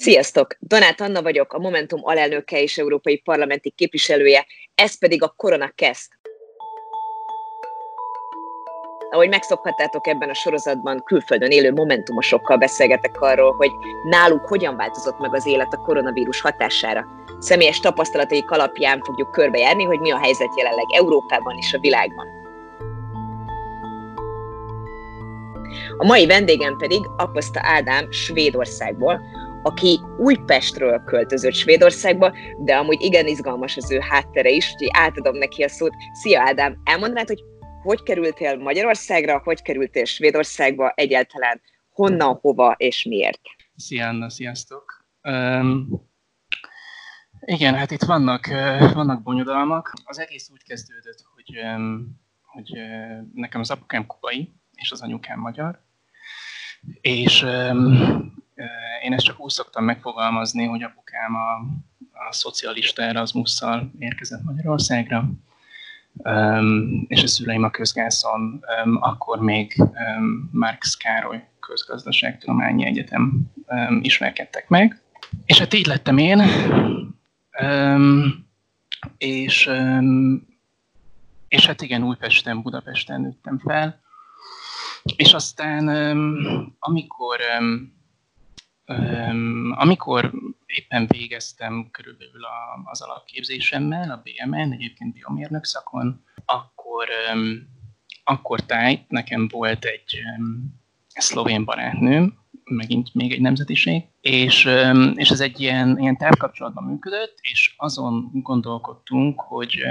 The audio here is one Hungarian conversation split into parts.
Sziasztok! Donát Anna vagyok, a Momentum alelnöke és európai parlamenti képviselője, ez pedig a Korona Kezd. Ahogy megszokhattátok ebben a sorozatban, külföldön élő momentumosokkal beszélgetek arról, hogy náluk hogyan változott meg az élet a koronavírus hatására. Személyes tapasztalataik alapján fogjuk körbejárni, hogy mi a helyzet jelenleg Európában és a világban. A mai vendégem pedig Aposta Ádám Svédországból, aki Újpestről költözött Svédországba, de amúgy igen izgalmas az ő háttere is, úgyhogy átadom neki a szót. Szia Ádám, elmondanád, hogy hogy kerültél Magyarországra, hogy kerültél Svédországba, egyáltalán honnan, hova és miért? Szia Anna, sziasztok! Um, igen, hát itt vannak, vannak bonyodalmak. Az egész úgy kezdődött, hogy, hogy nekem az apukám kubai, és az anyukám magyar, és én ezt csak úgy szoktam megfogalmazni, hogy apukám a, a szocialista Erasmusszal érkezett Magyarországra, és a szüleim a közgászon akkor még Marx Károly közgazdaságtudományi egyetem ismerkedtek meg. És hát így lettem én, és, és hát igen, Újpesten, Budapesten nőttem fel, és aztán amikor amikor éppen végeztem körülbelül az alapképzésemmel, a BMN, egyébként biomérnök szakon, akkor, akkor tájt nekem volt egy szlovén barátnőm, megint még egy nemzetiség, és, és ez egy ilyen, ilyen távkapcsolatban működött, és azon gondolkodtunk, hogy,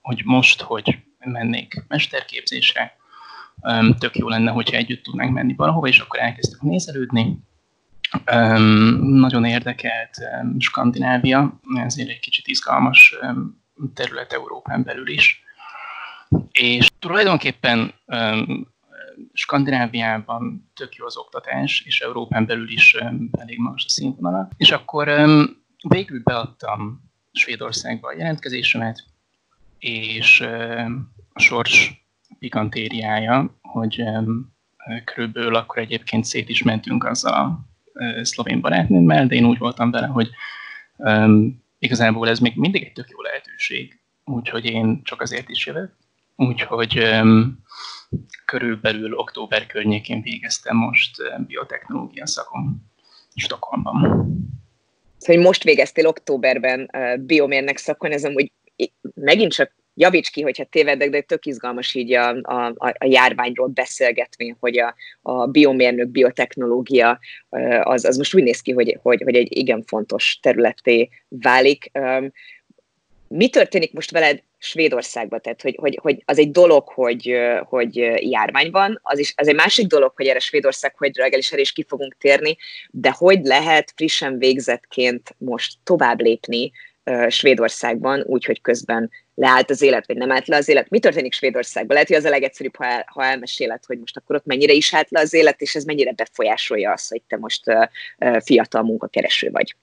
hogy most, hogy mennék mesterképzésre, tök jó lenne, hogyha együtt tudnánk menni valahova, és akkor elkezdtük nézelődni, nagyon érdekelt Skandinávia, ezért egy kicsit izgalmas terület Európán belül is. És tulajdonképpen Skandináviában tök jó az oktatás, és Európán belül is elég magas a színvonala. És akkor végül beadtam Svédországba a jelentkezésemet, és a sors pikantériája, hogy körülbelül akkor egyébként szét is mentünk azzal a szlovén barátnőmmel, de én úgy voltam vele, hogy um, igazából ez még mindig egy tök jó lehetőség, úgyhogy én csak azért is jövök. Úgyhogy um, körülbelül október környékén végeztem most biotechnológia szakon Stockholmban. Szóval most végeztél októberben uh, biomérnek szakon, ez amúgy megint csak javíts ki, hogyha tévedek, de tök izgalmas így a, a, a járványról beszélgetni, hogy a, a biomérnök, biotechnológia az, az most úgy néz ki, hogy, hogy, hogy egy igen fontos területé válik. Mi történik most veled Svédországban? Tehát, hogy, hogy, hogy az egy dolog, hogy, hogy járvány van, az, is, az egy másik dolog, hogy erre Svédország hogy reggel is el is ki fogunk térni, de hogy lehet frissen végzettként most tovább lépni Svédországban, úgyhogy közben leállt az élet, vagy nem állt le az élet. Mi történik Svédországban? Lehet, hogy az a legegyszerűbb, ha, el, ha elmeséled, hogy most akkor ott mennyire is állt le az élet, és ez mennyire befolyásolja azt, hogy te most uh, uh, fiatal munkakereső vagy.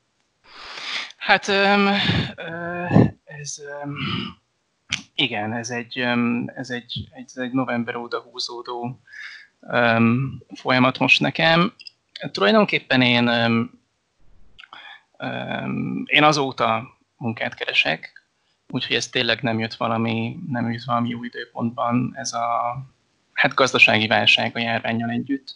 Hát um, uh, ez um, igen, ez egy, ez egy, ez egy november óta húzódó um, folyamat most nekem. Tulajdonképpen én um, én azóta munkát keresek, úgyhogy ez tényleg nem jött valami, nem jött valami jó időpontban, ez a hát gazdasági válság a járványjal együtt.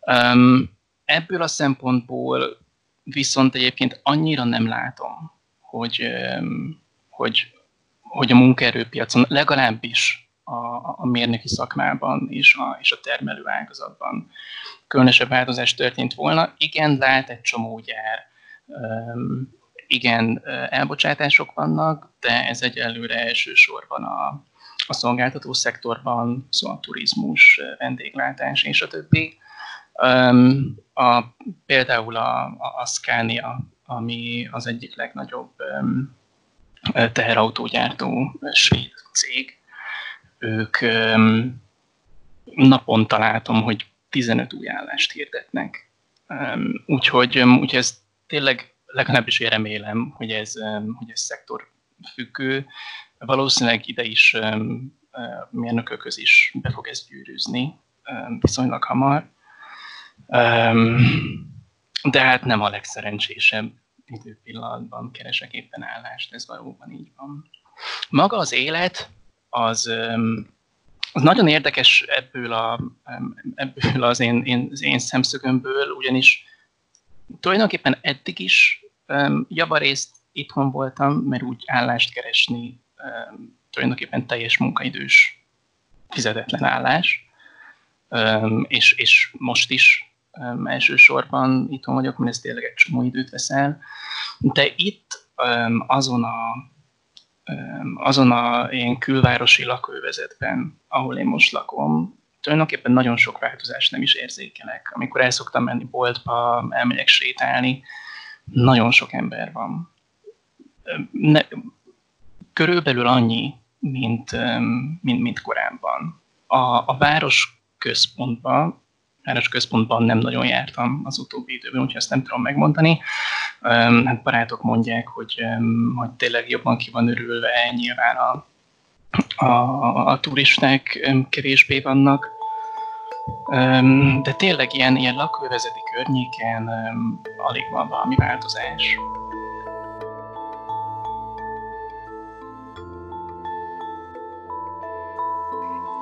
Um, ebből a szempontból viszont egyébként annyira nem látom, hogy, um, hogy, hogy a munkaerőpiacon legalábbis a, a mérnöki szakmában és a, és a termelő ágazatban különösebb változás történt volna. Igen, lát egy csomó gyár, um, igen, elbocsátások vannak, de ez egy előre elsősorban a, a szolgáltató szektorban, szóval turizmus, vendéglátás és a többi. A, például a, a, a Scania, ami az egyik legnagyobb teherautógyártó svéd cég, ők naponta látom, hogy 15 új állást hirdetnek. Úgyhogy, úgyhogy ez tényleg legalábbis én remélem, hogy ez, hogy ez szektor függő. Valószínűleg ide is mérnökökhöz is be fog ez gyűrűzni viszonylag hamar. de hát nem a legszerencsésebb időpillanatban keresek éppen állást, ez valóban így van. Maga az élet, az, az nagyon érdekes ebből, a, ebből az, én, én, az én szemszögömből, ugyanis tulajdonképpen eddig is javarészt itthon voltam, mert úgy állást keresni tulajdonképpen teljes munkaidős fizetetlen állás, és, és most is elsősorban itthon vagyok, mert ez tényleg egy csomó időt veszel. De itt azon a azon a én külvárosi lakóvezetben, ahol én most lakom, tulajdonképpen nagyon sok változást nem is érzékelek. Amikor el szoktam menni boltba, elmegyek sétálni, nagyon sok ember van. Ne, körülbelül annyi, mint, mint, mint korábban. A, a város központban, város központban nem nagyon jártam az utóbbi időben, úgyhogy ezt nem tudom megmondani. Hát barátok mondják, hogy, hogy tényleg jobban ki van örülve, nyilván a, a, a turisták kevésbé vannak. De tényleg ilyen, ilyen lakóvezeti környéken alig van valami változás.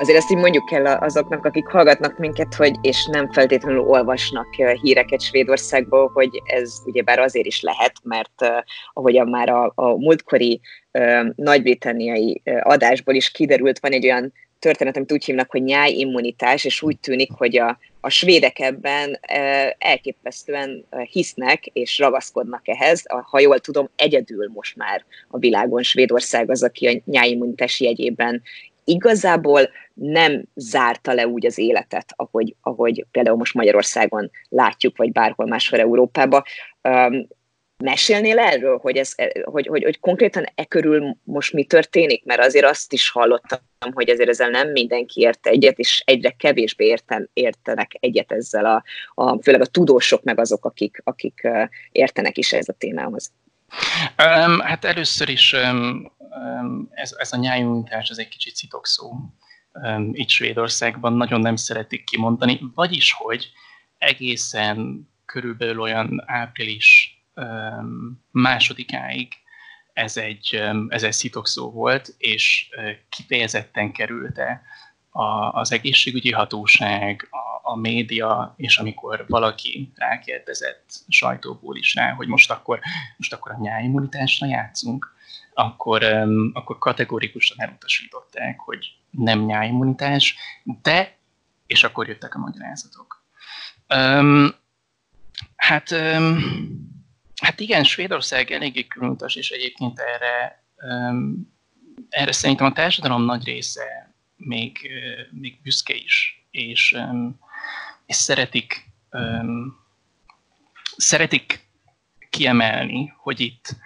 azért ezt így mondjuk kell azoknak, akik hallgatnak minket, hogy és nem feltétlenül olvasnak híreket Svédországból, hogy ez ugyebár azért is lehet, mert ahogyan már a, a múltkori nagy-britanniai adásból is kiderült, van egy olyan történet, amit úgy hívnak, hogy nyájimmunitás, és úgy tűnik, hogy a, a svédek ebben elképesztően hisznek és ragaszkodnak ehhez. Ha jól tudom, egyedül most már a világon Svédország az, aki a nyájimmunitás jegyében igazából nem zárta le úgy az életet, ahogy, ahogy például most Magyarországon látjuk, vagy bárhol máshol Európában. Mesélnél erről, hogy, ez, hogy, hogy, hogy konkrétan e körül most mi történik? Mert azért azt is hallottam, hogy ezért ezzel nem mindenki ért egyet, és egyre kevésbé érten, értenek egyet ezzel, a, a, főleg a tudósok, meg azok, akik, akik értenek is ez a témához. Um, hát először is um, ez, ez a nyájújtás, ez egy kicsit szitokszó um, itt Svédországban, nagyon nem szeretik kimondani, vagyis hogy egészen körülbelül olyan április másodikáig ez egy, ez egy szitokszó volt, és kifejezetten kerülte a, az egészségügyi hatóság, a, a média, és amikor valaki rákérdezett sajtóból is rá, hogy most akkor, most akkor a nyájimmunitásra játszunk, akkor, akkor kategorikusan elutasították, hogy nem nyájimmunitás, de, és akkor jöttek a magyarázatok. Um, hát, um, hát igen, Svédország eléggé különutas, és egyébként erre, erre szerintem a társadalom nagy része még, még büszke is, és, és szeretik, szeretik kiemelni, hogy itt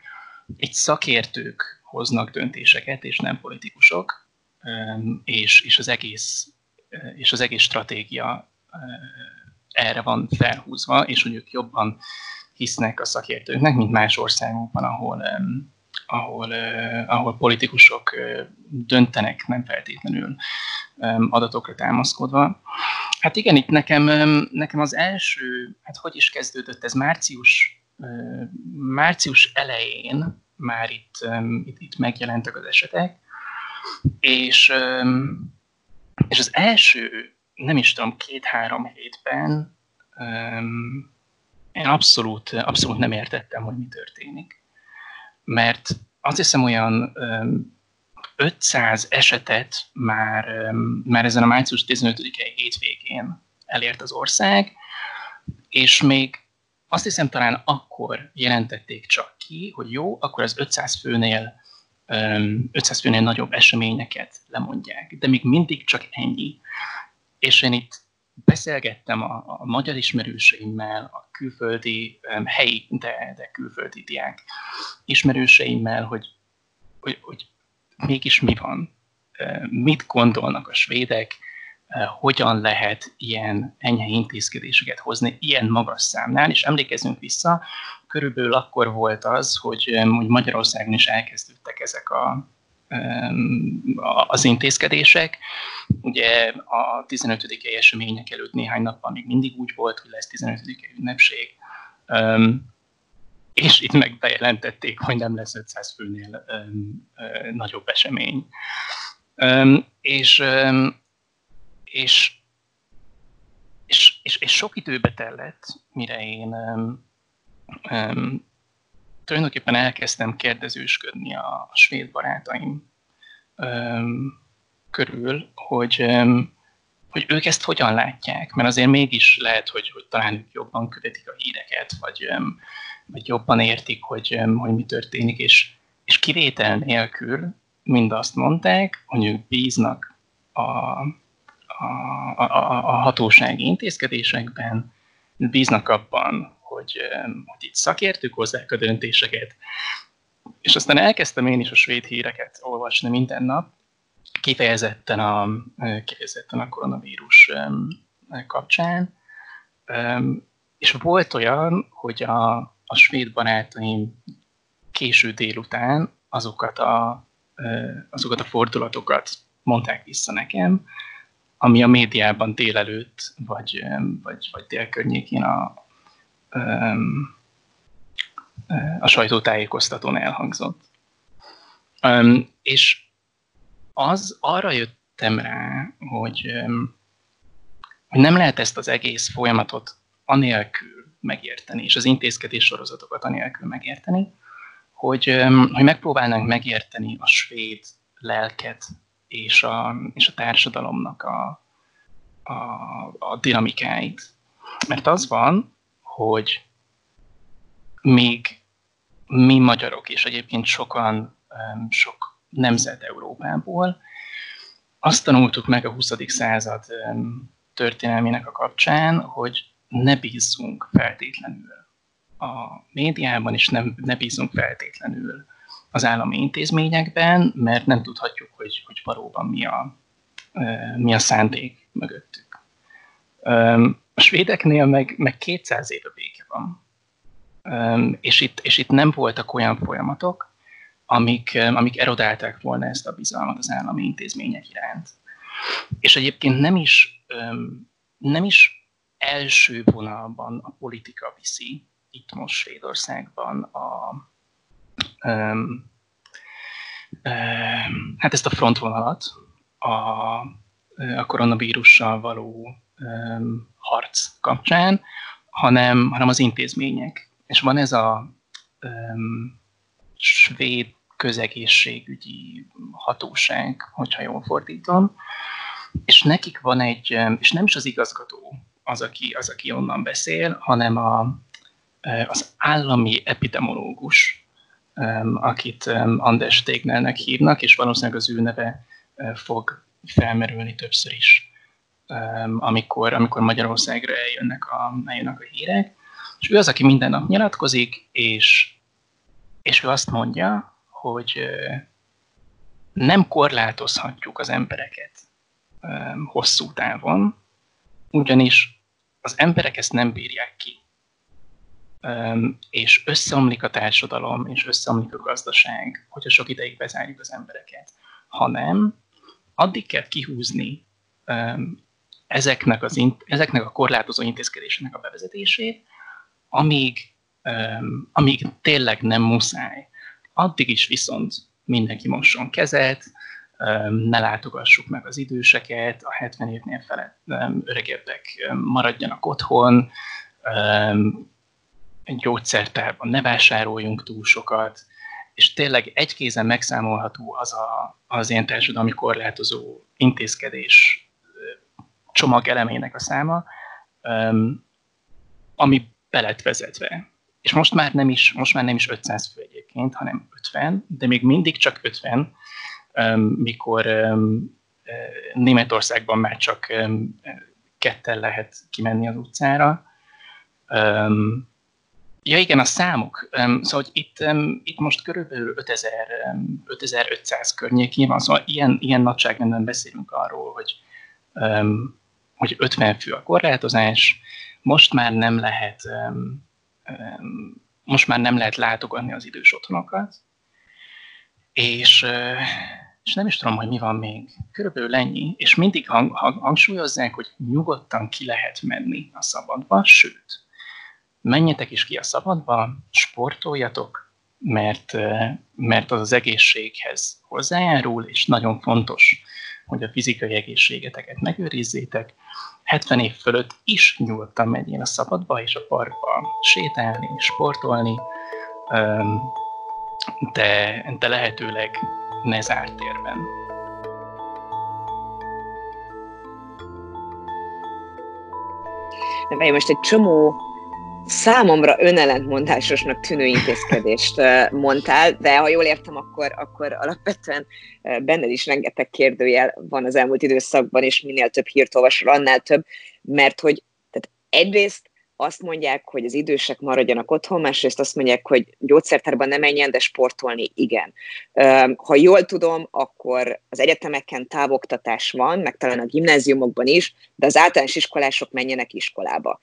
itt szakértők hoznak döntéseket, és nem politikusok, és, és, az, egész, és az egész stratégia erre van felhúzva, és hogy ők jobban hisznek a szakértőknek, mint más országokban, ahol, ahol, ahol politikusok döntenek, nem feltétlenül adatokra támaszkodva. Hát igen, itt nekem, nekem az első, hát hogy is kezdődött ez március március elején már itt, itt, itt megjelentek az esetek, és, és az első, nem is tudom, két-három hétben én abszolút, abszolút nem értettem, hogy mi történik. Mert azt hiszem olyan 500 esetet már, már ezen a március 15-i hétvégén elért az ország, és még azt hiszem talán akkor jelentették csak ki, hogy jó, akkor az 500 főnél 500 főnél nagyobb eseményeket lemondják, de még mindig csak ennyi. És én itt beszélgettem a, a magyar ismerőseimmel, a külföldi, helyi, de, de külföldi diák ismerőseimmel, hogy, hogy, hogy mégis mi van, mit gondolnak a svédek, hogyan lehet ilyen enyhe intézkedéseket hozni ilyen magas számnál, és emlékezzünk vissza, körülbelül akkor volt az, hogy, hogy Magyarországon is elkezdődtek ezek a, az intézkedések. Ugye a 15. események előtt néhány nappal még mindig úgy volt, hogy lesz 15. ünnepség, és itt meg bejelentették, hogy nem lesz 500 főnél nagyobb esemény. És, és, és, és, és sok időbe tellett, mire én tulajdonképpen elkezdtem kérdezősködni a, svéd barátaim um, körül, hogy, um, hogy ők ezt hogyan látják, mert azért mégis lehet, hogy, hogy talán ők jobban követik a híreket, vagy, um, vagy jobban értik, hogy, um, hogy mi történik, és, és kivétel nélkül mind azt mondták, hogy ők bíznak a, a, a, a hatósági intézkedésekben, bíznak abban, hogy, hogy itt szakértők hozzák a döntéseket. És aztán elkezdtem én is a svéd híreket olvasni minden nap, kifejezetten a, kifejezetten a koronavírus kapcsán. És volt olyan, hogy a, a svéd barátaim késő délután azokat a, azokat a fordulatokat mondták vissza nekem, ami a médiában délelőtt, vagy, vagy, vagy délkörnyékén a, a sajtótájékoztatón elhangzott. És az arra jöttem rá, hogy, hogy nem lehet ezt az egész folyamatot anélkül megérteni, és az intézkedés sorozatokat anélkül megérteni, hogy, hogy megpróbálnánk megérteni a svéd lelket és a, és a társadalomnak a, a, a dinamikáit. Mert az van, hogy még mi magyarok, és egyébként sokan, sok nemzet Európából, azt tanultuk meg a 20. század történelmének a kapcsán, hogy ne bízzunk feltétlenül a médiában, és nem, ne bízzunk feltétlenül az állami intézményekben, mert nem tudhatjuk, hogy, hogy valóban mi a, mi a szándék mögöttük. A svédeknél meg, meg 200 éve béke van. És itt, és itt nem voltak olyan folyamatok, amik, amik erodálták volna ezt a bizalmat az állami intézmények iránt. És egyébként nem is, nem is első vonalban a politika viszi itt most Svédországban a, um, um, hát ezt a frontvonalat a, a koronavírussal való harc kapcsán, hanem, hanem az intézmények. És van ez a um, svéd közegészségügyi hatóság, hogyha jól fordítom, és nekik van egy, és nem is az igazgató az, aki, az, aki onnan beszél, hanem a, az állami epidemiológus, akit Anders Tegnellnek hívnak, és valószínűleg az ő neve fog felmerülni többször is amikor, amikor Magyarországra eljönnek a, eljönnek a hírek. És ő az, aki minden nap nyilatkozik, és, és ő azt mondja, hogy nem korlátozhatjuk az embereket hosszú távon, ugyanis az emberek ezt nem bírják ki. És összeomlik a társadalom, és összeomlik a gazdaság, hogyha sok ideig bezárjuk az embereket. Hanem addig kell kihúzni ezeknek, az, ezeknek a korlátozó intézkedéseknek a bevezetését, amíg, um, amíg tényleg nem muszáj. Addig is viszont mindenki mosson kezet, um, ne látogassuk meg az időseket, a 70 évnél felett um, öregebbek um, maradjanak otthon, um, gyógyszertárban ne vásároljunk túl sokat, és tényleg egy kézen megszámolható az a, az ilyen társadalmi korlátozó intézkedés csomag elemének a száma, ami be lett vezetve. És most már, nem is, most már nem is 500 fő egyébként, hanem 50, de még mindig csak 50, um, mikor Németországban már csak ketten lehet kimenni az utcára. Ja igen, a számok. Szóval hogy itt, itt most körülbelül 5000, um, 5500 környékén van, szóval ilyen, ilyen nagyságrendben beszélünk arról, hogy hogy 50 fő a korlátozás, most már nem lehet, um, um, most már nem lehet látogatni az idős otthonokat, és, és nem is tudom, hogy mi van még. Körülbelül ennyi, és mindig hang, hang, hangsúlyozzák, hogy nyugodtan ki lehet menni a szabadba, sőt, menjetek is ki a szabadba, sportoljatok, mert, mert az az egészséghez hozzájárul, és nagyon fontos, hogy a fizikai egészségeteket megőrizzétek. 70 év fölött is nyugodtan menjél a szabadba és a parkba sétálni, sportolni, de, de lehetőleg ne zárt térben. De most egy csomó számomra önellentmondásosnak tűnő intézkedést mondtál, de ha jól értem, akkor, akkor alapvetően benned is rengeteg kérdőjel van az elmúlt időszakban, és minél több hírt olvasol, annál több, mert hogy tehát egyrészt azt mondják, hogy az idősek maradjanak otthon, másrészt azt mondják, hogy gyógyszertárban nem menjen, de sportolni igen. Ha jól tudom, akkor az egyetemeken távoktatás van, meg talán a gimnáziumokban is, de az általános iskolások menjenek iskolába.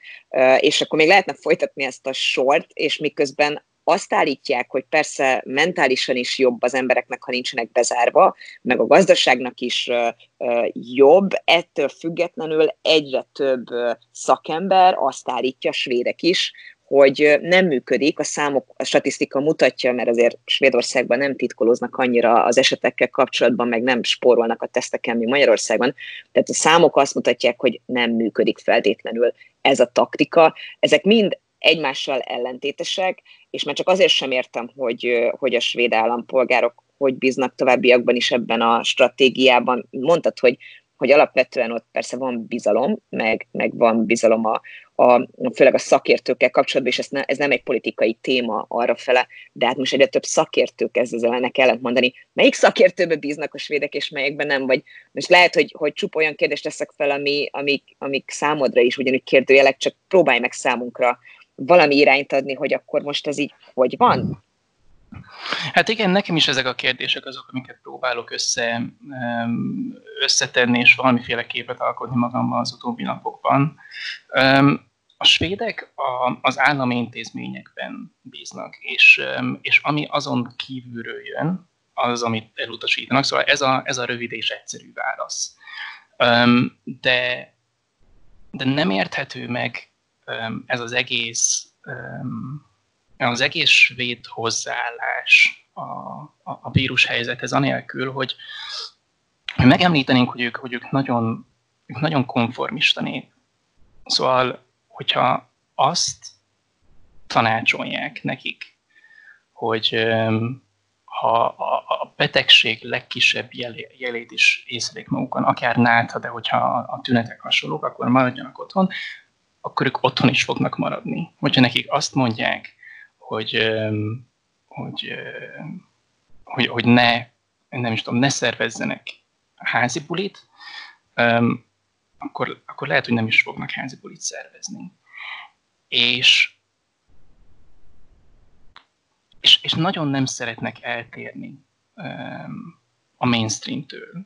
És akkor még lehetne folytatni ezt a sort, és miközben azt állítják, hogy persze mentálisan is jobb az embereknek, ha nincsenek bezárva, meg a gazdaságnak is jobb, ettől függetlenül egyre több szakember azt állítja, svédek is, hogy nem működik, a számok, a statisztika mutatja, mert azért Svédországban nem titkolóznak annyira az esetekkel kapcsolatban, meg nem spórolnak a teszteken, mint Magyarországban. Tehát a számok azt mutatják, hogy nem működik feltétlenül ez a taktika. Ezek mind egymással ellentétesek, és már csak azért sem értem, hogy, hogy a svéd állampolgárok hogy bíznak továbbiakban is ebben a stratégiában. Mondtad, hogy, hogy alapvetően ott persze van bizalom, meg, meg van bizalom a, a, főleg a szakértőkkel kapcsolatban, és ez, ne, ez nem egy politikai téma arra fele, de hát most egyre több szakértő kezd ezzel ennek ellent mondani. Melyik szakértőbe bíznak a svédek, és melyekben nem? Vagy most lehet, hogy, hogy csupa olyan kérdést teszek fel, ami, amik, amik számodra is ugyanúgy kérdőjelek, csak próbálj meg számunkra valami irányt adni, hogy akkor most ez így hogy van? Hát igen, nekem is ezek a kérdések azok, amiket próbálok össze, összetenni, és valamiféle képet alkotni magammal az utóbbi napokban. A svédek a, az állami intézményekben bíznak, és, és ami azon kívülről jön, az, amit elutasítanak. Szóval ez a, ez a rövid és egyszerű válasz. De, de nem érthető meg ez az egész, az egész svéd hozzáállás a, a, a vírus helyzethez, anélkül, hogy, megemlítenénk, hogy ők, hogy ők nagyon, ők nagyon konformista nép. Szóval, hogyha azt tanácsolják nekik, hogy ha a betegség legkisebb jelét is észrelik magukon, akár nátha, de hogyha a tünetek hasonlók, akkor maradjanak otthon, akkor ők otthon is fognak maradni. Hogyha nekik azt mondják, hogy, hogy, hogy, hogy ne, nem is tudom, ne szervezzenek házi bulit, akkor, akkor lehet, hogy nem is fognak házi bulit szervezni. És, és, és nagyon nem szeretnek eltérni a mainstream-től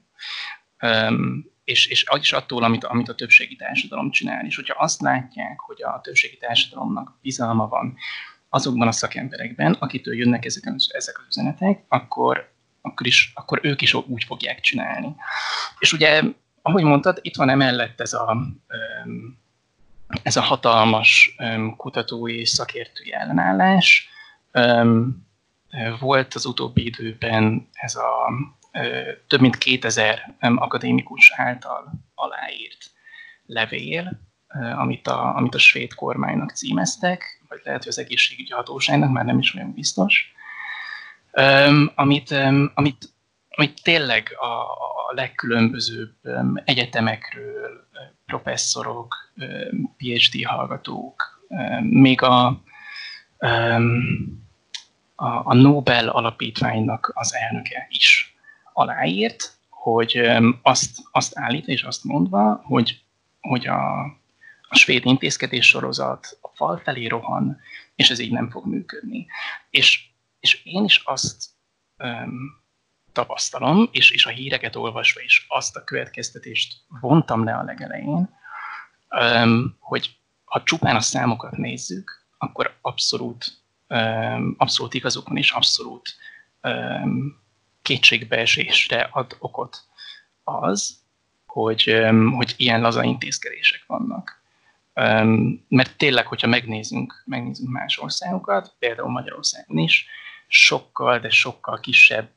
és, és is attól, amit, amit a többségi társadalom csinál. És hogyha azt látják, hogy a többségi társadalomnak bizalma van azokban a szakemberekben, akitől jönnek ezek, ezek az üzenetek, akkor, akkor, is, akkor ők is úgy fogják csinálni. És ugye, ahogy mondtad, itt van emellett ez a, ez a hatalmas kutatói és szakértői ellenállás. Volt az utóbbi időben ez a több mint 2000 akadémikus által aláírt levél, amit a, amit a svéd kormánynak címeztek, vagy lehet, hogy az egészségügyi hatóságnak, már nem is olyan biztos, amit, amit, amit tényleg a, a legkülönbözőbb egyetemekről, professzorok, PhD hallgatók, még a, a, Nobel alapítványnak az elnöke is aláírt, hogy azt, azt állít és azt mondva, hogy, hogy a, a svéd intézkedés sorozat a fal felé rohan, és ez így nem fog működni. És, és én is azt um, tapasztalom, és, és a híreket olvasva is azt a következtetést vontam le a legelején, um, hogy ha csupán a számokat nézzük, akkor abszolút, um, abszolút igazuk van, és abszolút um, kétségbeesésre ad okot az, hogy, hogy ilyen laza intézkedések vannak. Mert tényleg, hogyha megnézünk, megnézünk más országokat, például Magyarországon is, sokkal, de sokkal kisebb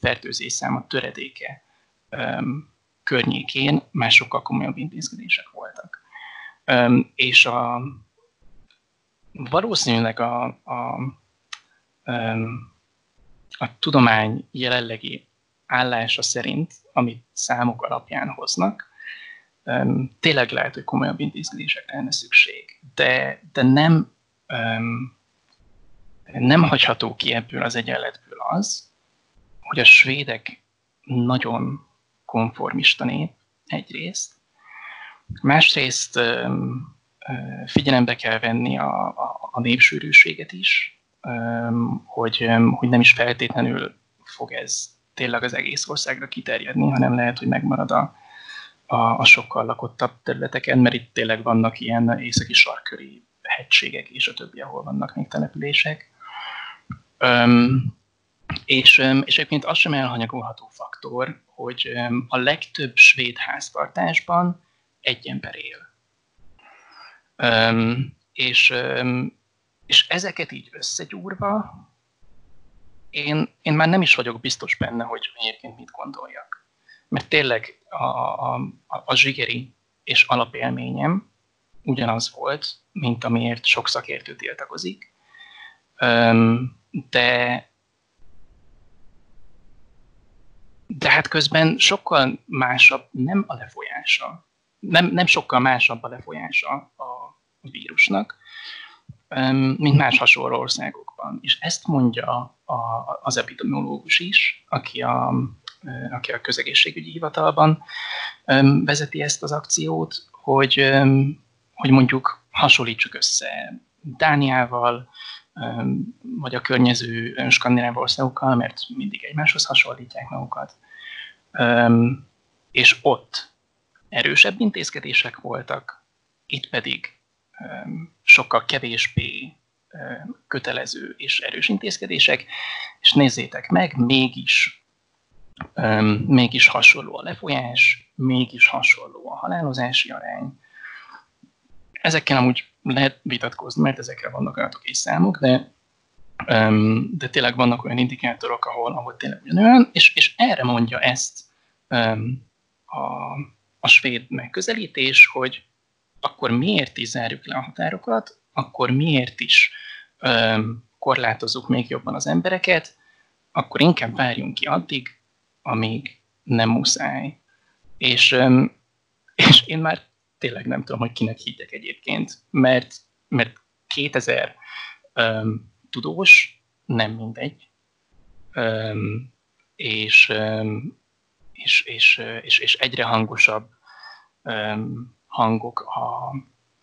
fertőzés száma töredéke környékén már sokkal komolyabb intézkedések voltak. És a, valószínűleg a, a, a tudomány jelenlegi állása szerint, amit számok alapján hoznak, tényleg lehet, hogy komolyabb intézkedésekre lenne szükség. De, de nem, nem hagyható ki ebből az egyenletből az, hogy a svédek nagyon konformista nép egyrészt, másrészt figyelembe kell venni a, a, a népsűrűséget is, hogy, hogy nem is feltétlenül fog ez tényleg az egész országra kiterjedni, hanem lehet, hogy megmarad a, a, a sokkal lakottabb területeken, mert itt tényleg vannak ilyen északi sarköri hegységek és a többi, ahol vannak még települések. Um, és, és egyébként az sem elhanyagolható faktor, hogy a legtöbb svéd háztartásban egy ember él. Um, és, és ezeket így összegyúrva, én, én már nem is vagyok biztos benne, hogy egyébként mit gondoljak. Mert tényleg a, a, a zsigeri és alapélményem ugyanaz volt, mint amiért sok szakértő tiltakozik, de de hát közben sokkal másabb nem a lefolyása, nem, nem sokkal másabb a lefolyása a vírusnak, mint más hasonló országokban. És ezt mondja a, az epidemiológus is, aki a, aki a közegészségügyi hivatalban vezeti ezt az akciót, hogy, hogy mondjuk hasonlítsuk össze Dániával, vagy a környező skandináv országokkal, mert mindig egymáshoz hasonlítják magukat. És ott erősebb intézkedések voltak, itt pedig sokkal kevésbé kötelező és erős intézkedések, és nézzétek meg, mégis, mégis hasonló a lefolyás, mégis hasonló a halálozási arány. Ezekkel amúgy lehet vitatkozni, mert ezekre vannak adatok és számok, de, de tényleg vannak olyan indikátorok, ahol, ahol tényleg ugyanolyan, és, és erre mondja ezt a, a svéd megközelítés, hogy akkor miért is zárjuk le a határokat, akkor miért is öm, korlátozzuk még jobban az embereket, akkor inkább várjunk ki addig, amíg nem muszáj. És, öm, és én már tényleg nem tudom, hogy kinek higgyek egyébként, mert, mert 2000 öm, tudós nem mindegy, öm, és, öm, és, és, és, és egyre hangosabb hangok a,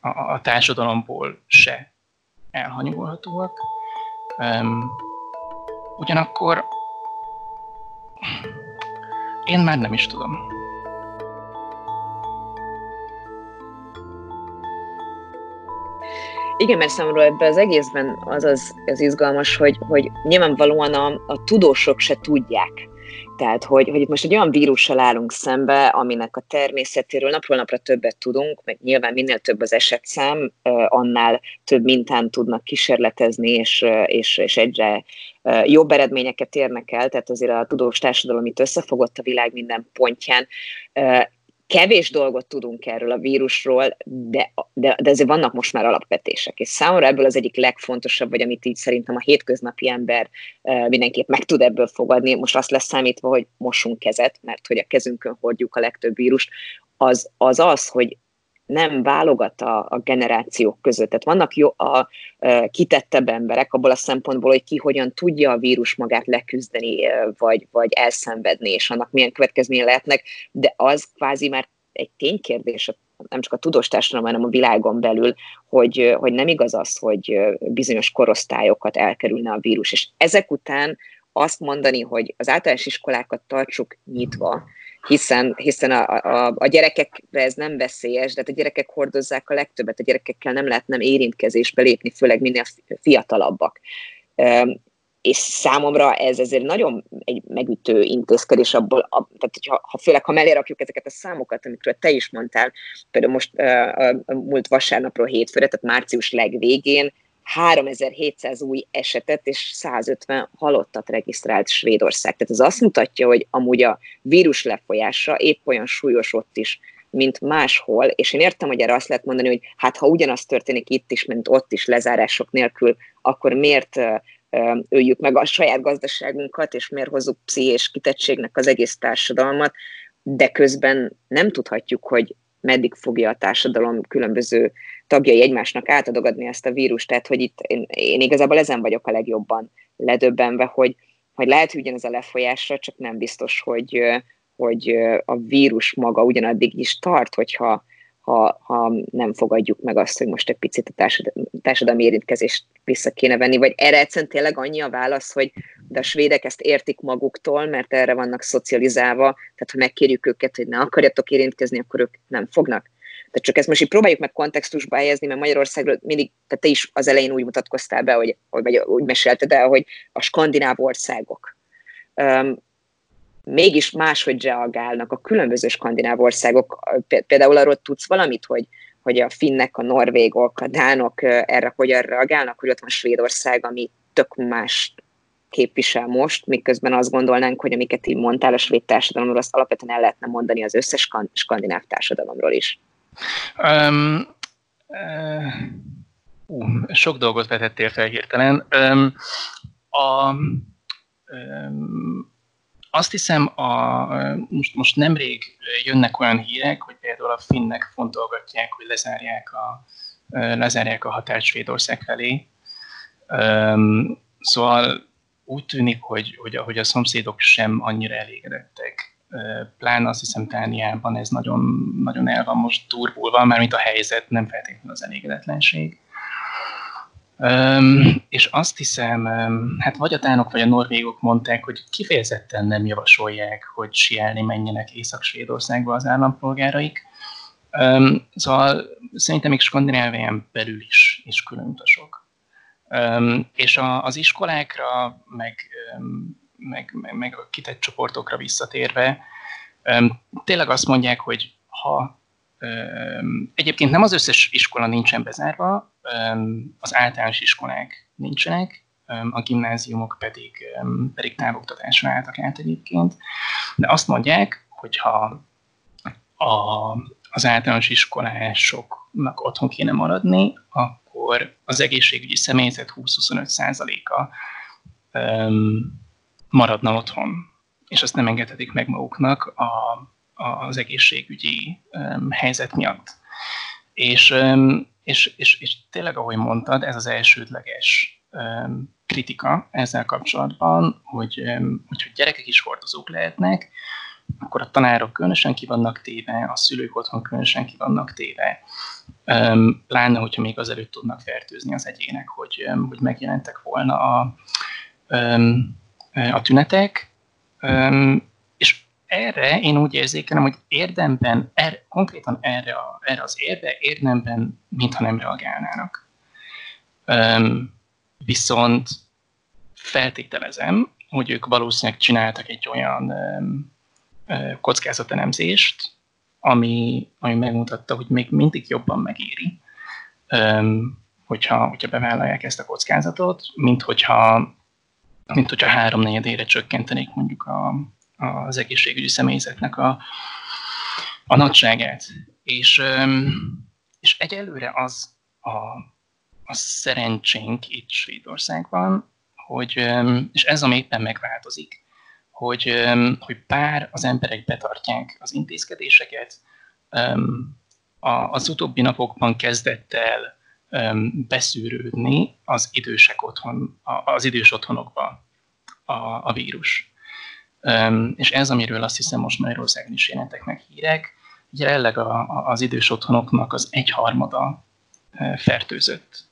a, a társadalomból se elhanyagolhatóak. Um, ugyanakkor én már nem is tudom. Igen, mert számomra ebben az egészben az az, az izgalmas, hogy, hogy nyilvánvalóan a, a tudósok se tudják, tehát, hogy, hogy itt most egy olyan vírussal állunk szembe, aminek a természetéről napról napra többet tudunk, meg nyilván minél több az esetszám, annál több mintán tudnak kísérletezni, és, és, és egyre jobb eredményeket érnek el, tehát azért a tudós társadalom itt összefogott a világ minden pontján, kevés dolgot tudunk erről a vírusról, de, de, de azért vannak most már alapvetések, és számomra ebből az egyik legfontosabb, vagy amit így szerintem a hétköznapi ember mindenképp meg tud ebből fogadni, most azt lesz számítva, hogy mossunk kezet, mert hogy a kezünkön hordjuk a legtöbb vírust, az az, az hogy nem válogat a, a generációk között. Tehát vannak jó, a, a kitettebb emberek abból a szempontból, hogy ki hogyan tudja a vírus magát leküzdeni, vagy, vagy elszenvedni, és annak milyen következménye lehetnek, de az kvázi már egy ténykérdés nem csak a tudós társadalom, hanem a világon belül, hogy, hogy nem igaz az, hogy bizonyos korosztályokat elkerülne a vírus. És ezek után azt mondani, hogy az általános iskolákat tartsuk nyitva, hiszen, hiszen a, a, a gyerekekre ez nem veszélyes, de hát a gyerekek hordozzák a legtöbbet, a gyerekekkel nem lehet nem érintkezésbe lépni, főleg minél fiatalabbak. és számomra ez ezért nagyon egy megütő intézkedés abból, a, tehát hogyha, ha főleg ha mellé rakjuk ezeket a számokat, amikről te is mondtál, például most a, a múlt vasárnapról hétfőre, tehát március legvégén 3700 új esetet és 150 halottat regisztrált Svédország. Tehát ez azt mutatja, hogy amúgy a vírus lefolyása épp olyan súlyos ott is, mint máshol, és én értem, hogy erre azt lehet mondani, hogy hát ha ugyanaz történik itt is, mint ott is lezárások nélkül, akkor miért öljük meg a saját gazdaságunkat, és miért hozzuk pszichés kitettségnek az egész társadalmat, de közben nem tudhatjuk, hogy meddig fogja a társadalom különböző tagjai egymásnak átadogadni ezt a vírust. Tehát, hogy itt én, én igazából ezen vagyok a legjobban ledöbbenve, hogy, hogy lehet, hogy ugyanez a lefolyásra, csak nem biztos, hogy, hogy a vírus maga ugyanaddig is tart, hogyha ha, ha nem fogadjuk meg azt, hogy most egy picit a társadalmi, érintkezést vissza kéne venni, vagy erre egyszerűen tényleg annyi a válasz, hogy de a svédek ezt értik maguktól, mert erre vannak szocializálva, tehát ha megkérjük őket, hogy ne akarjatok érintkezni, akkor ők nem fognak. Tehát csak ezt most így próbáljuk meg kontextusba helyezni, mert Magyarországról mindig, tehát te is az elején úgy mutatkoztál be, hogy, vagy úgy mesélted el, hogy a skandináv országok mégis máshogy reagálnak a különböző skandináv országok. Például arról tudsz valamit, hogy, hogy a finnek, a norvégok, a dánok erre hogyan reagálnak, hogy ott van Svédország, ami tök más képvisel most, miközben azt gondolnánk, hogy amiket így mondtál a svéd társadalomról, azt alapvetően el lehetne mondani az összes skandináv társadalomról is. Um, uh, sok dolgot vetettél fel hirtelen. Um, a, um, azt hiszem, a, most, most nemrég jönnek olyan hírek, hogy például a finnek fontolgatják, hogy lezárják a, lezárják a határt Svédország felé. Szóval úgy tűnik, hogy, hogy, hogy a szomszédok sem annyira elégedettek. Pláne azt hiszem Tániában ez nagyon, nagyon el van most turbulva, mert mint a helyzet, nem feltétlenül az elégedetlenség. Um, és azt hiszem, um, hát vagy a tánok, vagy a norvégok mondták, hogy kifejezetten nem javasolják, hogy sielni menjenek Észak-Svédországba az állampolgáraik. Um, szóval szerintem még Skandinávián belül is, is külön utasok. Um, és a, az iskolákra, meg, um, meg, meg, meg a kitett csoportokra visszatérve, um, tényleg azt mondják, hogy ha Egyébként nem az összes iskola nincsen bezárva, az általános iskolák nincsenek, a gimnáziumok pedig, pedig távoktatásra álltak át egyébként, de azt mondják, hogy ha a, az általános iskolásoknak otthon kéne maradni, akkor az egészségügyi személyzet 20-25%-a maradna otthon, és azt nem engedhetik meg maguknak a az egészségügyi helyzet miatt. És, és, és, és tényleg, ahogy mondtad, ez az elsődleges kritika ezzel kapcsolatban, hogy, hogy gyerekek is hordozók lehetnek, akkor a tanárok különösen ki vannak téve, a szülők otthon különösen ki vannak téve. Pláne, hogyha még azelőtt tudnak fertőzni az egyének, hogy, hogy megjelentek volna a, a tünetek, erre én úgy érzékelem, hogy érdemben, er, konkrétan erre, a, erre az érve érdemben mintha nem reagálnának. Um, viszont feltételezem, hogy ők valószínűleg csináltak egy olyan um, kockázatelemzést, ami, ami megmutatta, hogy még mindig jobban megéri, um, hogyha, hogyha bevállalják ezt a kockázatot, mint hogyha, mint hogyha háromnegyedére csökkentenék mondjuk a, az egészségügyi személyzetnek a, a nagyságát. És, és egyelőre az a, a szerencsénk itt Svédországban, hogy, és ez ami éppen megváltozik, hogy, hogy bár az emberek betartják az intézkedéseket, az utóbbi napokban kezdett el beszűrődni az idősek otthon, az idős otthonokba a, a vírus. És ez, amiről azt hiszem most Magyarországon is jelentek meg hírek, jelenleg a, az idős otthonoknak az egyharmada fertőzött.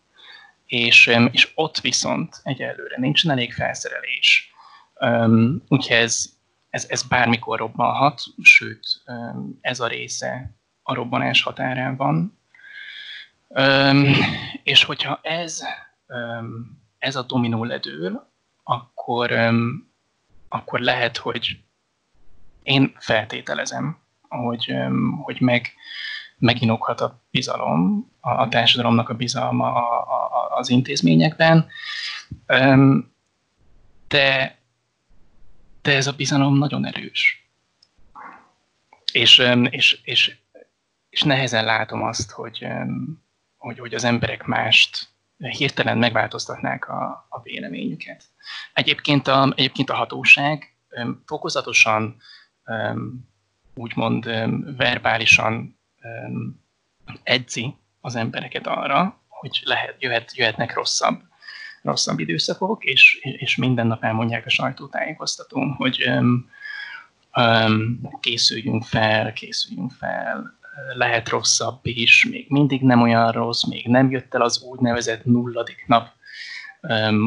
És, és ott viszont egyelőre nincsen elég felszerelés. Úgyhogy ez, ez, ez bármikor robbanhat, sőt, ez a része a robbanás határán van. És hogyha ez, ez a dominó ledől, akkor, akkor lehet, hogy én feltételezem, hogy, hogy meg, meginokhat a bizalom, a, a társadalomnak a bizalma a, a, az intézményekben, de, de ez a bizalom nagyon erős. És, és, és, és nehezen látom azt, hogy, hogy, hogy az emberek mást hirtelen megváltoztatnák a, a véleményüket. Egyébként a, egyébként a hatóság fokozatosan, úgymond verbálisan edzi az embereket arra, hogy lehet, jöhet, jöhetnek rosszabb, rosszabb időszakok, és, és minden nap elmondják a sajtótájékoztatón, hogy um, um, készüljünk fel, készüljünk fel, lehet rosszabb is, még mindig nem olyan rossz, még nem jött el az úgynevezett nulladik nap,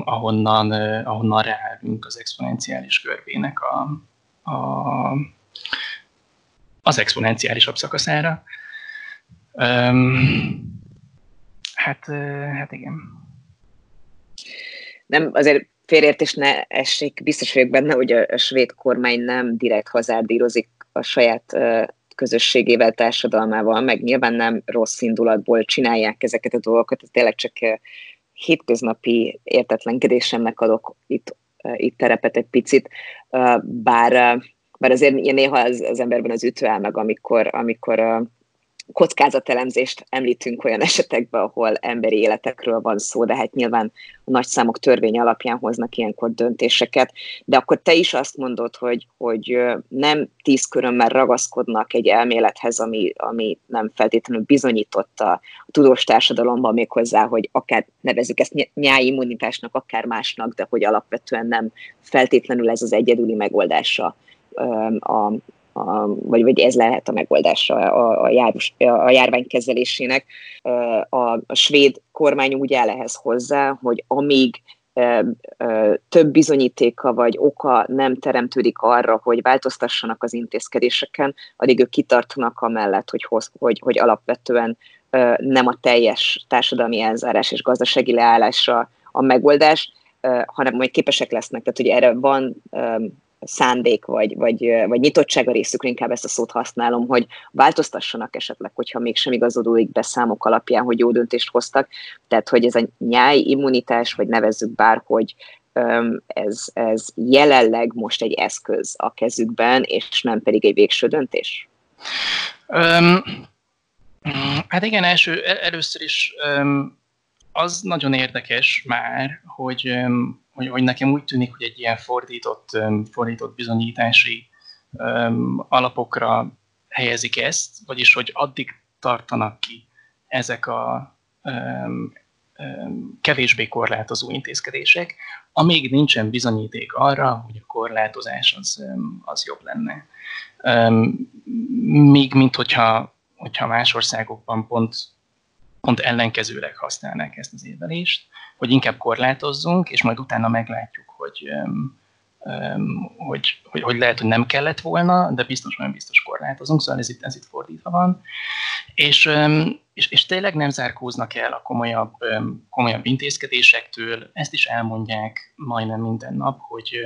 ahonnan, ahonnan ráállunk az exponenciális görbének a, a, az exponenciálisabb szakaszára. Hát, hát igen. Nem, azért félreértés ne essék, biztos vagyok benne, hogy a, svéd kormány nem direkt hazárdírozik a saját közösségével, társadalmával, meg nyilván nem rossz indulatból csinálják ezeket a dolgokat, tényleg csak hétköznapi értetlenkedésemnek adok itt, itt terepet egy picit, bár, bár azért néha az, az emberben az ütő áll meg, amikor, amikor kockázatelemzést említünk olyan esetekben, ahol emberi életekről van szó, de hát nyilván a nagy számok törvény alapján hoznak ilyenkor döntéseket, de akkor te is azt mondod, hogy, hogy nem tíz körömmel ragaszkodnak egy elmélethez, ami, ami nem feltétlenül bizonyított a, tudós társadalomban méghozzá, hogy akár nevezük ezt nyáimmunitásnak, akár másnak, de hogy alapvetően nem feltétlenül ez az egyedüli megoldása a, a, vagy, vagy ez lehet a megoldása a, a, járus, a járvány kezelésének. A, a svéd kormány úgy áll ehhez hozzá, hogy amíg több bizonyítéka vagy oka nem teremtődik arra, hogy változtassanak az intézkedéseken, addig ők kitartanak amellett, hogy, hoz, hogy, hogy alapvetően nem a teljes társadalmi elzárás és gazdasági leállásra a megoldás, hanem majd képesek lesznek, tehát hogy erre van szándék, vagy, vagy, vagy nyitottság a részükre, inkább ezt a szót használom, hogy változtassanak esetleg, hogyha mégsem igazodóik be számok alapján, hogy jó döntést hoztak. Tehát, hogy ez a nyáj immunitás, vagy nevezzük bárhogy, ez, ez jelenleg most egy eszköz a kezükben, és nem pedig egy végső döntés? Um, hát igen, első, először is um, az nagyon érdekes már, hogy um, hogy, hogy nekem úgy tűnik, hogy egy ilyen fordított, fordított bizonyítási um, alapokra helyezik ezt, vagyis hogy addig tartanak ki ezek a um, um, kevésbé korlátozó intézkedések, amíg nincsen bizonyíték arra, hogy a korlátozás az, az jobb lenne. Míg, mint hogyha, hogyha más országokban pont, pont ellenkezőleg használnák ezt az érvelést, hogy inkább korlátozzunk, és majd utána meglátjuk, hogy, hogy, hogy, hogy lehet, hogy nem kellett volna, de biztos, nagyon biztos korlátozunk, szóval ez itt, ez itt fordítva van. És, és, és tényleg nem zárkóznak el a komolyabb, komolyabb intézkedésektől, ezt is elmondják majdnem minden nap, hogy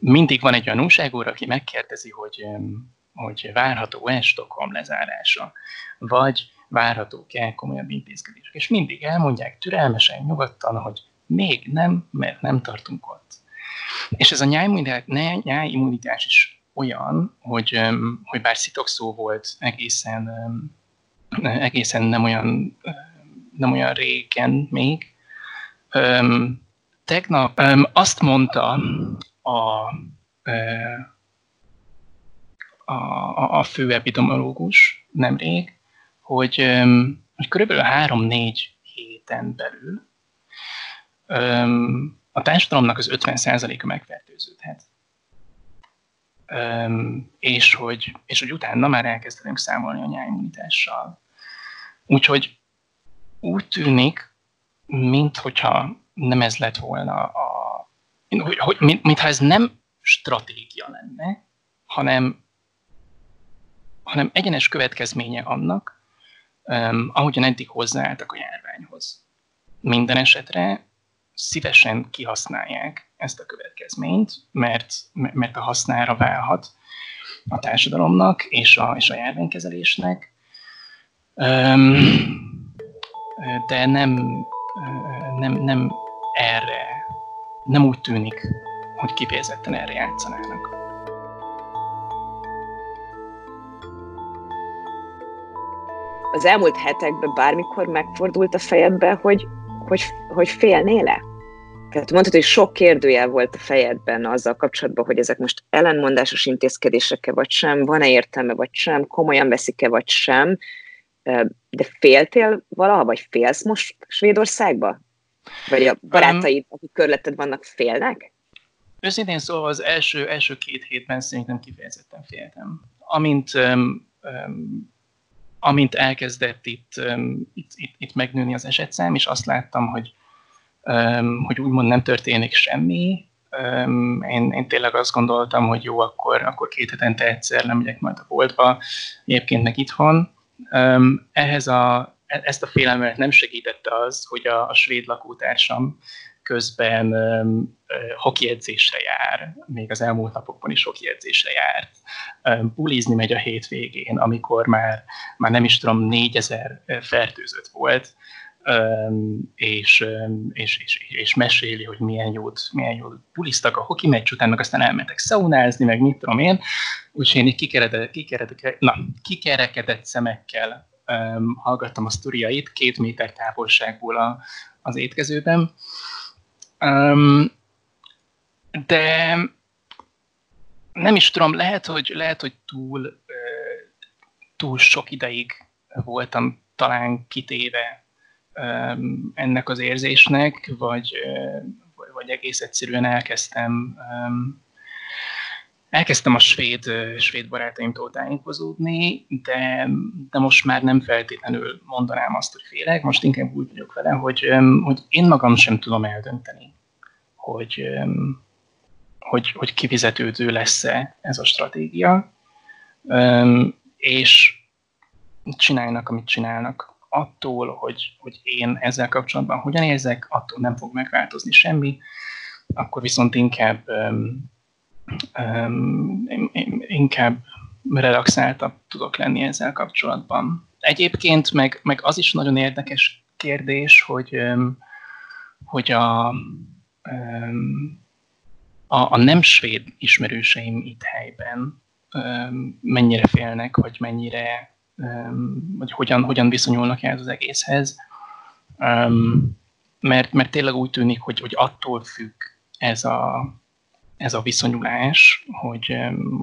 mindig van egy olyan újságúr, aki megkérdezi, hogy, hogy várható-e Stockholm lezárása, vagy várhatók-e komolyabb intézkedések. És mindig elmondják türelmesen, nyugodtan, hogy még nem, mert nem tartunk ott. És ez a nyájimmunitás is olyan, hogy, hogy bár szitokszó volt egészen, egészen nem olyan, nem olyan régen még, tegnap azt mondta a, a, a fő epidemiológus nemrég, hogy, hogy körülbelül három-négy héten belül a társadalomnak az 50%-a megfertőződhet. És hogy, és hogy utána már elkezdenek számolni a nyájimmunitással. Úgyhogy úgy tűnik, minthogyha nem ez lett volna a... Hogy, hogy, mint, mintha ez nem stratégia lenne, hanem, hanem egyenes következménye annak, um, ahogyan eddig hozzáálltak a járványhoz. Minden esetre szívesen kihasználják ezt a következményt, mert, mert a hasznára válhat a társadalomnak és a, és a járványkezelésnek. De nem, nem, nem erre, nem úgy tűnik, hogy kifejezetten erre játszanának. Az elmúlt hetekben bármikor megfordult a fejedbe, hogy, hogy, hogy félnél-e? Tehát mondtad, hogy sok kérdőjel volt a fejedben azzal kapcsolatban, hogy ezek most ellenmondásos intézkedések-e vagy sem, van-e értelme vagy sem, komolyan veszik-e vagy sem, de féltél valaha, vagy félsz most Svédországba? Vagy a barátaid, akik körleted vannak, félnek? Őszintén szóval az első, első két hétben szerintem kifejezetten féltem. Amint, um, um, amint elkezdett itt, itt, itt, itt megnőni az esetszám, és azt láttam, hogy, hogy úgymond nem történik semmi, én, én tényleg azt gondoltam, hogy jó, akkor, akkor két hetente egyszer nem megyek majd a boltba, egyébként meg itthon. Ehhez a, e, ezt a félelmet nem segítette az, hogy a, a svéd lakótársam közben hoki edzésre jár, még az elmúlt napokban is hoki edzésre járt. Bulizni megy a hétvégén, amikor már, már nem is tudom, négyezer fertőzött volt, és, és, és, és, meséli, hogy milyen jót, milyen jót buliztak a hoki meccs után, meg aztán elmentek szaunázni, meg mit tudom én. Úgyhogy én így kikeredett, kikeredett, na, kikerekedett szemekkel um, hallgattam a sztoriait két méter távolságból a, az étkezőben. Um, de nem is tudom, lehet, hogy, lehet, hogy túl, túl sok ideig voltam talán kitéve ennek az érzésnek, vagy, vagy egész egyszerűen elkezdtem elkezdtem a svéd, svéd barátaimtól tájékozódni, de, de most már nem feltétlenül mondanám azt, hogy félek, most inkább úgy vagyok vele, hogy, hogy én magam sem tudom eldönteni, hogy, hogy, hogy kifizetődő lesz-e ez a stratégia, és csinálnak, amit csinálnak. Attól, hogy, hogy én ezzel kapcsolatban hogyan érzek, attól nem fog megváltozni semmi, akkor viszont inkább um, inkább relaxáltabb tudok lenni ezzel kapcsolatban. Egyébként meg, meg az is nagyon érdekes kérdés, hogy, hogy a, a, a nem svéd ismerőseim itt helyben mennyire félnek, vagy mennyire, vagy hogyan, hogyan viszonyulnak ehhez az egészhez. Mert, mert tényleg úgy tűnik, hogy, hogy attól függ ez a, ez a viszonyulás, hogy,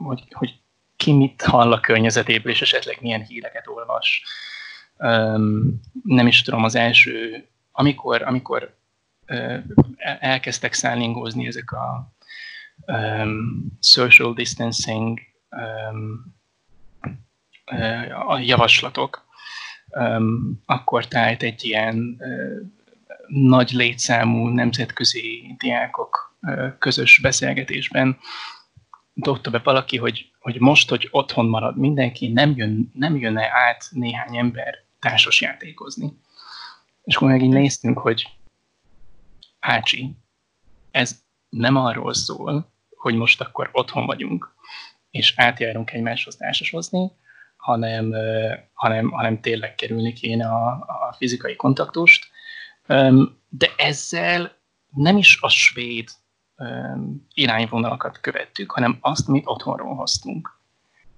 hogy, hogy ki mit hall a környezetéből, és esetleg milyen híreket olvas. Nem is tudom, az első, amikor, amikor elkezdtek szállingózni ezek a social distancing a javaslatok, akkor tájt egy ilyen nagy létszámú nemzetközi diákok közös beszélgetésben dobta be valaki, hogy, hogy most, hogy otthon marad mindenki, nem, jön, nem jönne át néhány ember társas játékozni. És akkor meg így néztünk, hogy Ácsi, ez nem arról szól, hogy most akkor otthon vagyunk, és átjárunk egymáshoz társasozni, hanem, hanem, hanem tényleg kerülni kéne a, a fizikai kontaktust. De ezzel nem is a svéd irányvonalakat követtük, hanem azt, amit otthonról hoztunk.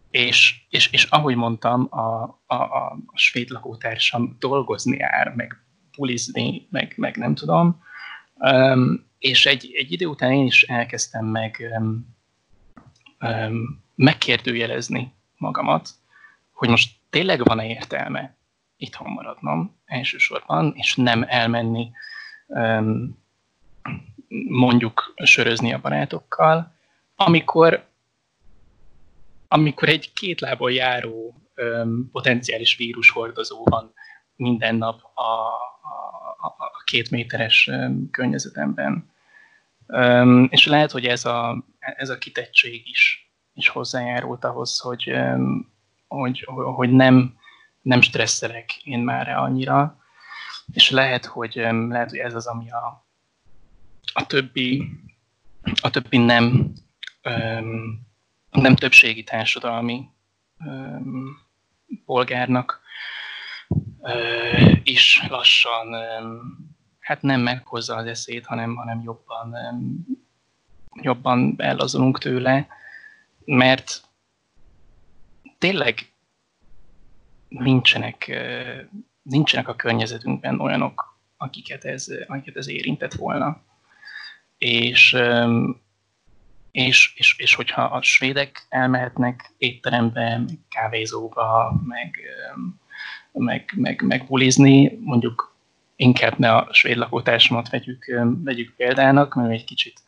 És, és, és ahogy mondtam, a, a, a svéd lakótársam dolgozni jár, meg bulizni, meg, meg nem tudom. Um, és egy, egy idő után én is elkezdtem meg um, um, megkérdőjelezni magamat, hogy most tényleg van-e értelme itthon maradnom elsősorban, és nem elmenni um, mondjuk sörözni a barátokkal, amikor, amikor egy két lábon járó öm, potenciális vírushordozó van minden nap a, a, a két méteres öm, környezetemben. Öm, és lehet, hogy ez a, ez a kitettség is, is hozzájárult ahhoz, hogy, öm, hogy, hogy nem, nem stresszelek én már annyira, és lehet, hogy, lehet, hogy ez az, ami a, a többi, a többi nem, nem többségi társadalmi polgárnak is lassan hát nem meghozza az eszét, hanem, hanem jobban, jobban ellazulunk tőle, mert tényleg nincsenek, nincsenek a környezetünkben olyanok, akiket ez, akiket ez érintett volna. És, és, és, és hogyha a svédek elmehetnek étterembe, meg kávézóba, meg, meg, meg, meg bulizni, mondjuk inkább ne a svéd lakótársamat vegyük, vegyük példának, mert egy kicsit,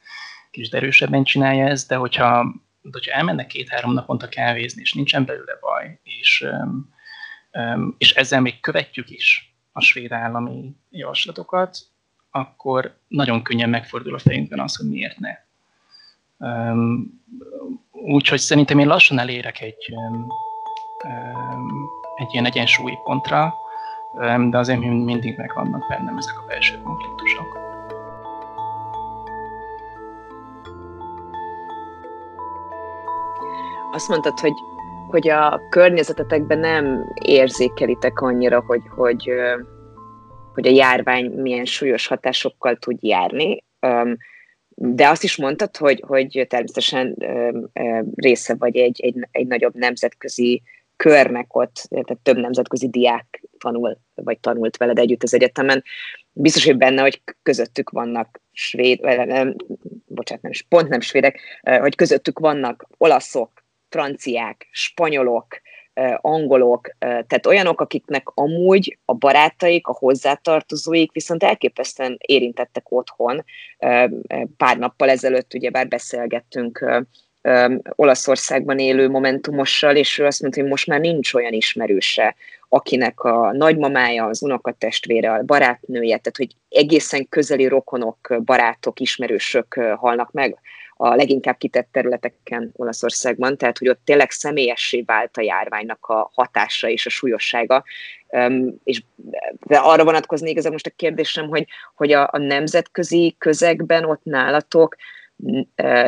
kicsit erősebben csinálja ezt, de hogyha, de hogyha elmennek két-három naponta kávézni, és nincsen belőle baj, és, és ezzel még követjük is a svéd állami javaslatokat, akkor nagyon könnyen megfordul a fejünkben az, hogy miért ne. Úgyhogy szerintem én lassan elérek egy, egy ilyen egyensúlyi pontra, de azért mindig megvannak bennem ezek a belső konfliktusok. Azt mondtad, hogy, hogy a környezetetekben nem érzékelitek annyira, hogy, hogy, hogy a járvány milyen súlyos hatásokkal tud járni, de azt is mondtad, hogy, hogy természetesen része vagy egy, egy, egy nagyobb nemzetközi körnek ott, tehát több nemzetközi diák tanul, vagy tanult veled együtt az egyetemen. Biztos, hogy benne, hogy közöttük vannak svéd, vagy nem, bocsánat, nem, pont nem svédek, hogy közöttük vannak olaszok, franciák, spanyolok, angolok, tehát olyanok, akiknek amúgy a barátaik, a hozzátartozóik viszont elképesztően érintettek otthon. Pár nappal ezelőtt ugyebár beszélgettünk Olaszországban élő momentumossal, és ő azt mondta, hogy most már nincs olyan ismerőse, akinek a nagymamája, az unokatestvére, a barátnője, tehát hogy egészen közeli rokonok, barátok, ismerősök halnak meg a leginkább kitett területeken Olaszországban, tehát hogy ott tényleg személyessé vált a járványnak a hatása és a súlyossága. És de arra vonatkozni igazából most a kérdésem, hogy, hogy a, a nemzetközi közegben ott nálatok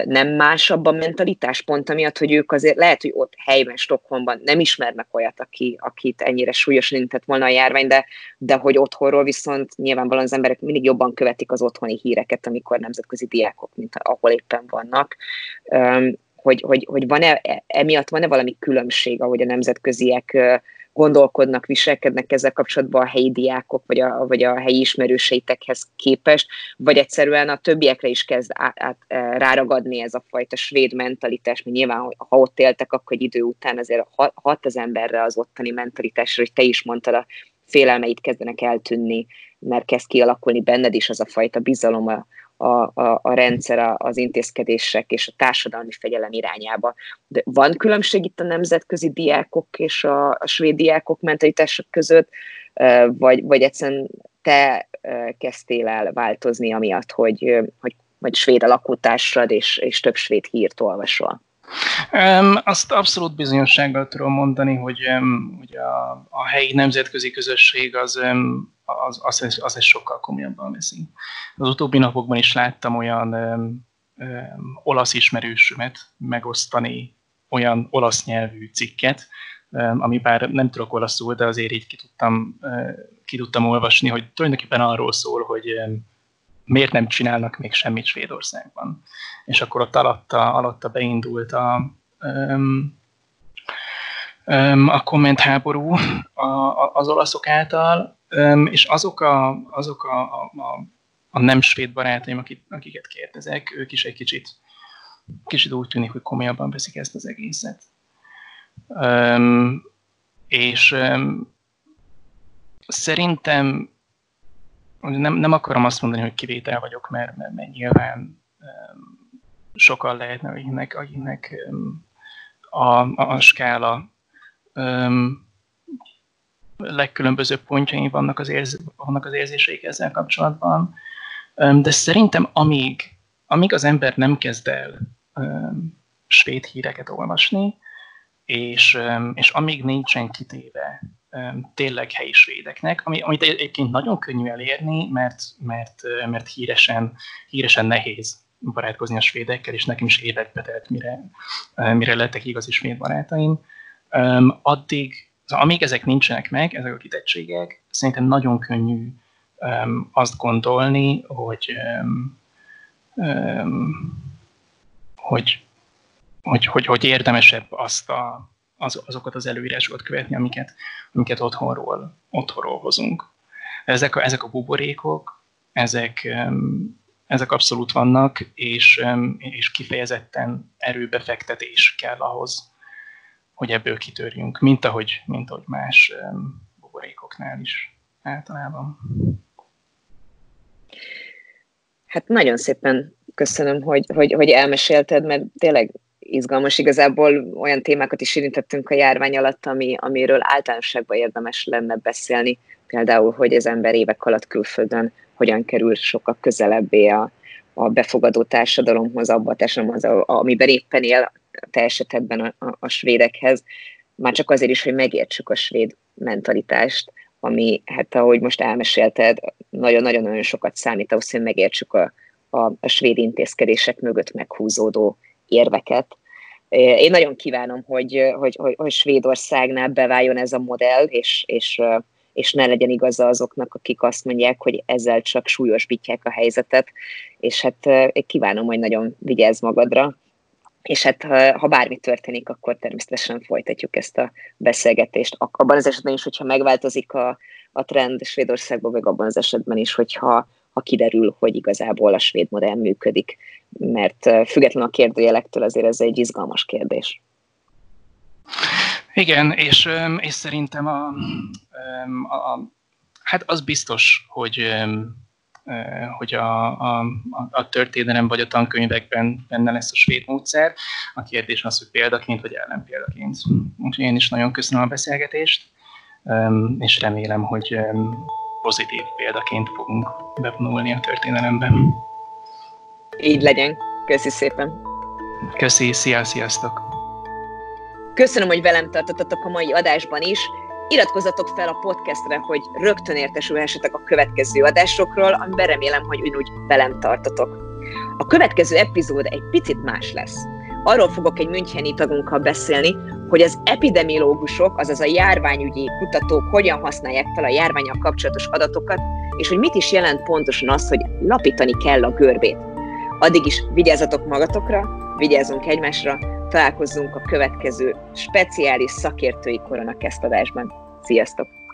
nem másabb a mentalitás pont amiatt, hogy ők azért lehet, hogy ott helyben, Stockholmban nem ismernek olyat, aki, akit ennyire súlyosan intett volna a járvány, de, de hogy otthonról viszont nyilvánvalóan az emberek mindig jobban követik az otthoni híreket, amikor nemzetközi diákok, mint ahol éppen vannak. Hogy, hogy, hogy van-e, emiatt van-e valami különbség, ahogy a nemzetköziek gondolkodnak, viselkednek ezzel kapcsolatban a helyi diákok, vagy a, vagy a helyi ismerőseitekhez képest, vagy egyszerűen a többiekre is kezd át, át, e, ráragadni ez a fajta svéd mentalitás, mert nyilván, ha ott éltek, akkor egy idő után azért hat az emberre az ottani mentalitásra, hogy te is mondtad, a félelmeit kezdenek eltűnni, mert kezd kialakulni benned is az a fajta bizalom a, a, a, a rendszer, az intézkedések és a társadalmi fegyelem irányába. De van különbség itt a nemzetközi diákok és a, a svéd diákok mentalitások között, vagy, vagy egyszerűen te kezdtél el változni amiatt, hogy, hogy, hogy svéd a lakótársad, és, és több svéd hírt olvasol? Um, azt abszolút bizonyossággal tudom mondani, hogy, um, hogy a, a helyi nemzetközi közösség az, um, az, az, az egy sokkal komolyabban veszi. Az utóbbi napokban is láttam olyan um, um, olasz ismerősömet megosztani olyan olasz nyelvű cikket, um, ami bár nem tudok olaszul, de azért így ki tudtam, uh, ki tudtam olvasni, hogy tulajdonképpen arról szól, hogy um, miért nem csinálnak még semmit Svédországban. És akkor ott alatta, alatta beindult a, um, um, a kommentháború a, a, az olaszok által, um, és azok a, azok a, a, a nem svéd barátaim, akik, akiket kérdezek, ők is egy kicsit, kicsit úgy tűnik, hogy komolyabban veszik ezt az egészet. Um, és um, szerintem nem, nem akarom azt mondani, hogy kivétel vagyok, mert, mert, mert nyilván um, sokan lehetne, akiknek, akiknek a, a skála um, legkülönbözőbb pontjai vannak az, érz, vannak az érzéseik ezzel kapcsolatban. De szerintem amíg, amíg az ember nem kezd el svéd híreket olvasni, és, és amíg nincsen kitéve tényleg helyi svédeknek, ami, amit egyébként nagyon könnyű elérni, mert, mert, mert híresen, híresen nehéz barátkozni a svédekkel, és nekem is évekbe telt, mire, mire lettek igazi svéd barátaim. Addig, amíg ezek nincsenek meg, ezek a kitettségek, szerintem nagyon könnyű azt gondolni, hogy, hogy, hogy, hogy, hogy érdemesebb azt a, az, azokat az előírásokat követni, amiket, amiket otthonról, otthonról hozunk. Ezek a, ezek a buborékok, ezek, ezek abszolút vannak, és, és kifejezetten erőbefektetés kell ahhoz, hogy ebből kitörjünk, mint ahogy, mint ahogy más buborékoknál is általában. Hát nagyon szépen köszönöm, hogy, hogy, hogy elmesélted, mert tényleg izgalmas. Igazából olyan témákat is érintettünk a járvány alatt, ami, amiről általánosságban érdemes lenne beszélni. Például, hogy az ember évek alatt külföldön hogyan kerül sokkal közelebbé a, a befogadó társadalomhoz, abba a társadalomhoz, amiben éppen él te esetedben a, a, a svédekhez. Már csak azért is, hogy megértsük a svéd mentalitást, ami, hát ahogy most elmesélted, nagyon-nagyon-nagyon sokat számít ahhoz, hogy megértsük a, a, a svéd intézkedések mögött meghúzódó érveket. Én nagyon kívánom, hogy, hogy, hogy, hogy Svédországnál beváljon ez a modell, és, és, és ne legyen igaza azoknak, akik azt mondják, hogy ezzel csak súlyosbítják a helyzetet, és hát kívánom, hogy nagyon vigyázz magadra, és hát ha bármi történik, akkor természetesen folytatjuk ezt a beszélgetést. Abban az esetben is, hogyha megváltozik a, a trend Svédországban, vagy abban az esetben is, hogyha ha kiderül, hogy igazából a svéd modell működik. Mert független a kérdőjelektől azért ez egy izgalmas kérdés. Igen, és, és szerintem a, a, a, hát az biztos, hogy hogy a, a, a történelem vagy a tankönyvekben benne lesz a svéd módszer. A kérdés az, hogy példaként vagy ellenpéldaként. Úgyhogy én is nagyon köszönöm a beszélgetést, és remélem, hogy pozitív példaként fogunk bevonulni a történelemben. Így legyen. Köszi szépen. Köszi, szia, sziasztok. Köszönöm, hogy velem tartottatok a mai adásban is. Iratkozzatok fel a podcastre, hogy rögtön értesülhessetek a következő adásokról, amiben remélem, hogy úgy velem tartotok. A következő epizód egy picit más lesz. Arról fogok egy Müncheni tagunkkal beszélni, hogy az epidemiológusok, azaz a járványügyi kutatók hogyan használják fel a járványal kapcsolatos adatokat, és hogy mit is jelent pontosan az, hogy lapítani kell a görbét. Addig is vigyázzatok magatokra, vigyázzunk egymásra, találkozzunk a következő speciális szakértői koronakesztadásban. Sziasztok!